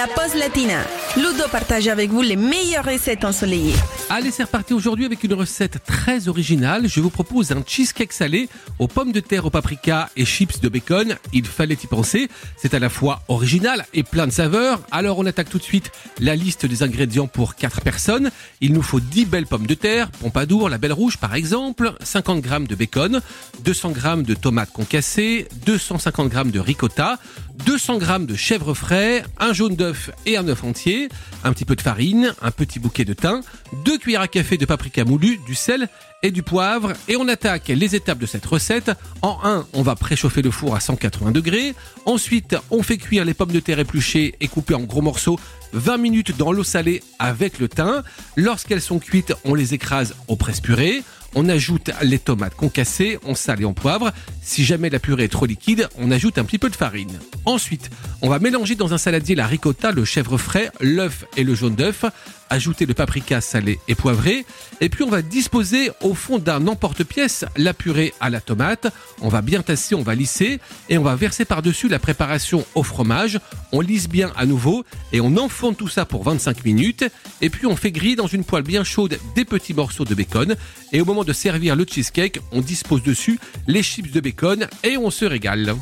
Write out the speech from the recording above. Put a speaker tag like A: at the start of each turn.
A: la pause latina. Ludo partage avec vous les meilleures recettes ensoleillées.
B: Allez, c'est reparti aujourd'hui avec une recette très originale. Je vous propose un cheesecake salé aux pommes de terre, au paprika et chips de bacon. Il fallait y penser. C'est à la fois original et plein de saveurs. Alors on attaque tout de suite la liste des ingrédients pour 4 personnes. Il nous faut 10 belles pommes de terre, pompadour, la belle rouge par exemple, 50 g de bacon, 200 g de tomates concassées, 250 g de ricotta, 200 g de chèvre frais, un jaune d'œuf et un œuf entier, un petit peu de farine, un petit bouquet de thym, deux cuillères à café de paprika moulu, du sel et du poivre. Et on attaque les étapes de cette recette. En 1, on va préchauffer le four à 180 degrés. Ensuite, on fait cuire les pommes de terre épluchées et coupées en gros morceaux 20 minutes dans l'eau salée avec le thym. Lorsqu'elles sont cuites, on les écrase au presse-purée. On ajoute les tomates concassées, on sale et on poivre. Si jamais la purée est trop liquide, on ajoute un petit peu de farine. Ensuite, on va mélanger dans un saladier la ricotta, le chèvre frais, l'œuf et le jaune d'œuf. Ajouter le paprika salé et poivré. Et puis on va disposer au fond d'un emporte-pièce la purée à la tomate. On va bien tasser, on va lisser et on va verser par-dessus la préparation au fromage. On lisse bien à nouveau et on enfonce tout ça pour 25 minutes. Et puis on fait griller dans une poêle bien chaude des petits morceaux de bacon. Et au moment de servir le cheesecake, on dispose dessus les chips de bacon et on se régale.